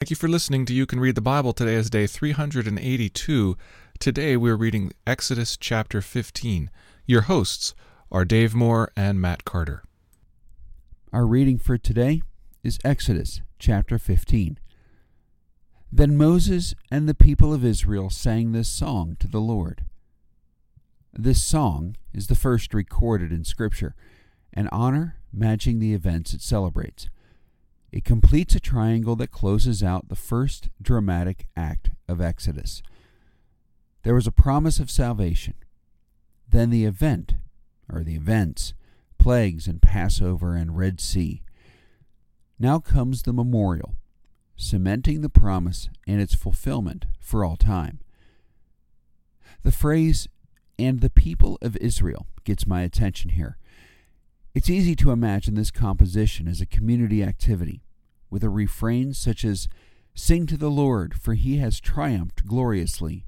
Thank you for listening to You Can Read the Bible. Today is day 382. Today we're reading Exodus chapter 15. Your hosts are Dave Moore and Matt Carter. Our reading for today is Exodus chapter 15. Then Moses and the people of Israel sang this song to the Lord. This song is the first recorded in Scripture, an honor matching the events it celebrates. It completes a triangle that closes out the first dramatic act of Exodus. There was a promise of salvation. Then the event, or the events, plagues and Passover and Red Sea. Now comes the memorial, cementing the promise and its fulfillment for all time. The phrase, and the people of Israel, gets my attention here. It's easy to imagine this composition as a community activity, with a refrain such as, Sing to the Lord, for he has triumphed gloriously,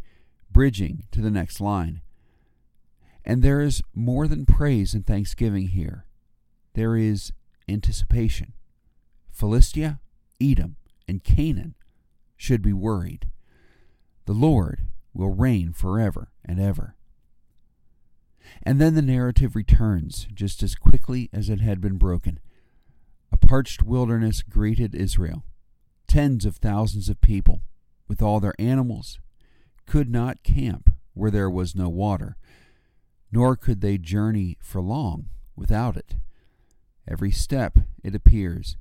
bridging to the next line. And there is more than praise and thanksgiving here. There is anticipation. Philistia, Edom, and Canaan should be worried. The Lord will reign forever and ever. And then the narrative returns just as quickly as it had been broken. A parched wilderness greeted Israel. Tens of thousands of people, with all their animals, could not camp where there was no water, nor could they journey for long without it. Every step, it appears,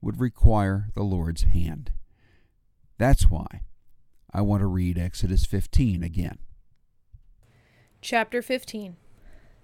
would require the Lord's hand. That's why I want to read Exodus 15 again. Chapter 15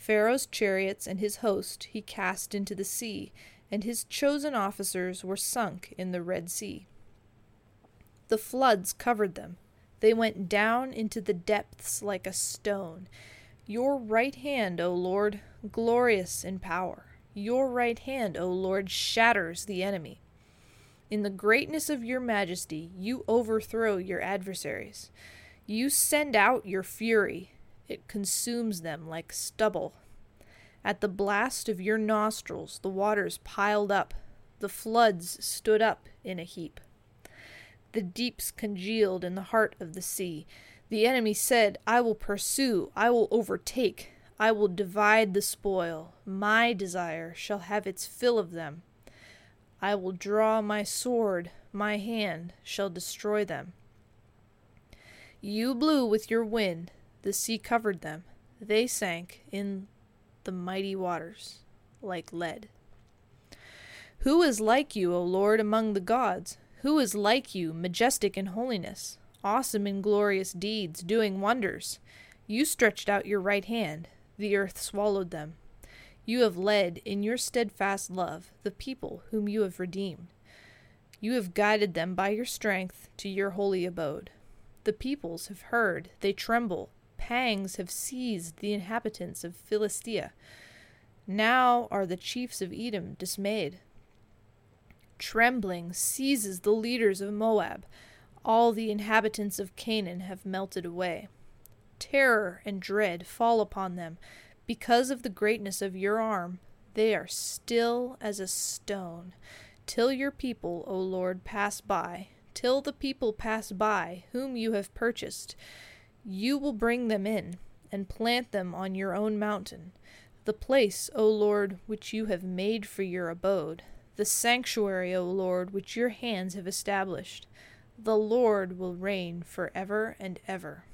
Pharaoh's chariots and his host he cast into the sea, and his chosen officers were sunk in the Red Sea. The floods covered them. They went down into the depths like a stone. Your right hand, O Lord, glorious in power. Your right hand, O Lord, shatters the enemy. In the greatness of your majesty, you overthrow your adversaries. You send out your fury it consumes them like stubble. At the blast of your nostrils, the waters piled up, the floods stood up in a heap. The deeps congealed in the heart of the sea. The enemy said, I will pursue, I will overtake, I will divide the spoil. My desire shall have its fill of them. I will draw my sword, my hand shall destroy them. You blew with your wind, the sea covered them. They sank in the mighty waters like lead. Who is like you, O Lord, among the gods? Who is like you, majestic in holiness, awesome in glorious deeds, doing wonders? You stretched out your right hand, the earth swallowed them. You have led in your steadfast love the people whom you have redeemed. You have guided them by your strength to your holy abode. The peoples have heard, they tremble pangs have seized the inhabitants of Philistia. Now are the chiefs of Edom dismayed. Trembling seizes the leaders of Moab. All the inhabitants of Canaan have melted away. Terror and dread fall upon them. Because of the greatness of your arm, they are still as a stone. Till your people, O Lord, pass by, till the people pass by, whom you have purchased. You will bring them in, and plant them on your own mountain, the place, O Lord, which you have made for your abode, the sanctuary, O Lord, which your hands have established. The Lord will reign for ever and ever.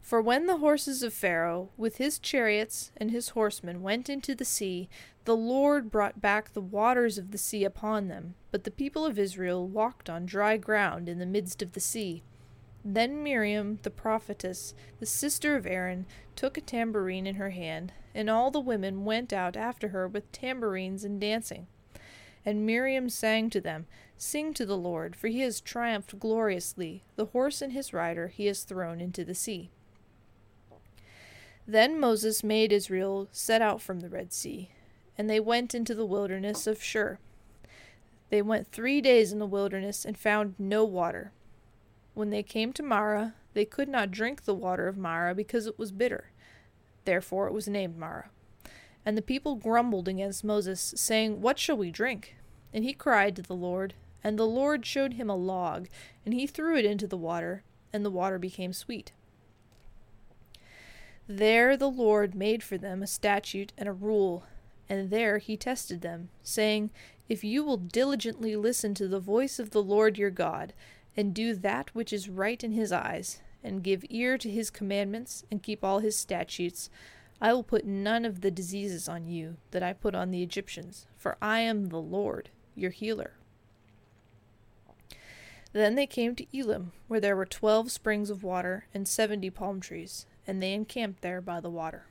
For when the horses of Pharaoh, with his chariots and his horsemen, went into the sea, the Lord brought back the waters of the sea upon them. But the people of Israel walked on dry ground in the midst of the sea. Then Miriam, the prophetess, the sister of Aaron, took a tambourine in her hand, and all the women went out after her with tambourines and dancing. And Miriam sang to them, Sing to the Lord, for he has triumphed gloriously. The horse and his rider he has thrown into the sea. Then Moses made Israel set out from the Red Sea, and they went into the wilderness of Shur. They went three days in the wilderness and found no water. When they came to Marah, they could not drink the water of Marah because it was bitter. Therefore it was named Marah. And the people grumbled against Moses, saying, What shall we drink? And he cried to the Lord, and the Lord showed him a log, and he threw it into the water, and the water became sweet. There the Lord made for them a statute and a rule, and there he tested them, saying, If you will diligently listen to the voice of the Lord your God, and do that which is right in his eyes, and give ear to his commandments, and keep all his statutes, I will put none of the diseases on you that I put on the Egyptians, for I am the Lord, your healer. Then they came to Elim, where there were twelve springs of water and seventy palm trees, and they encamped there by the water.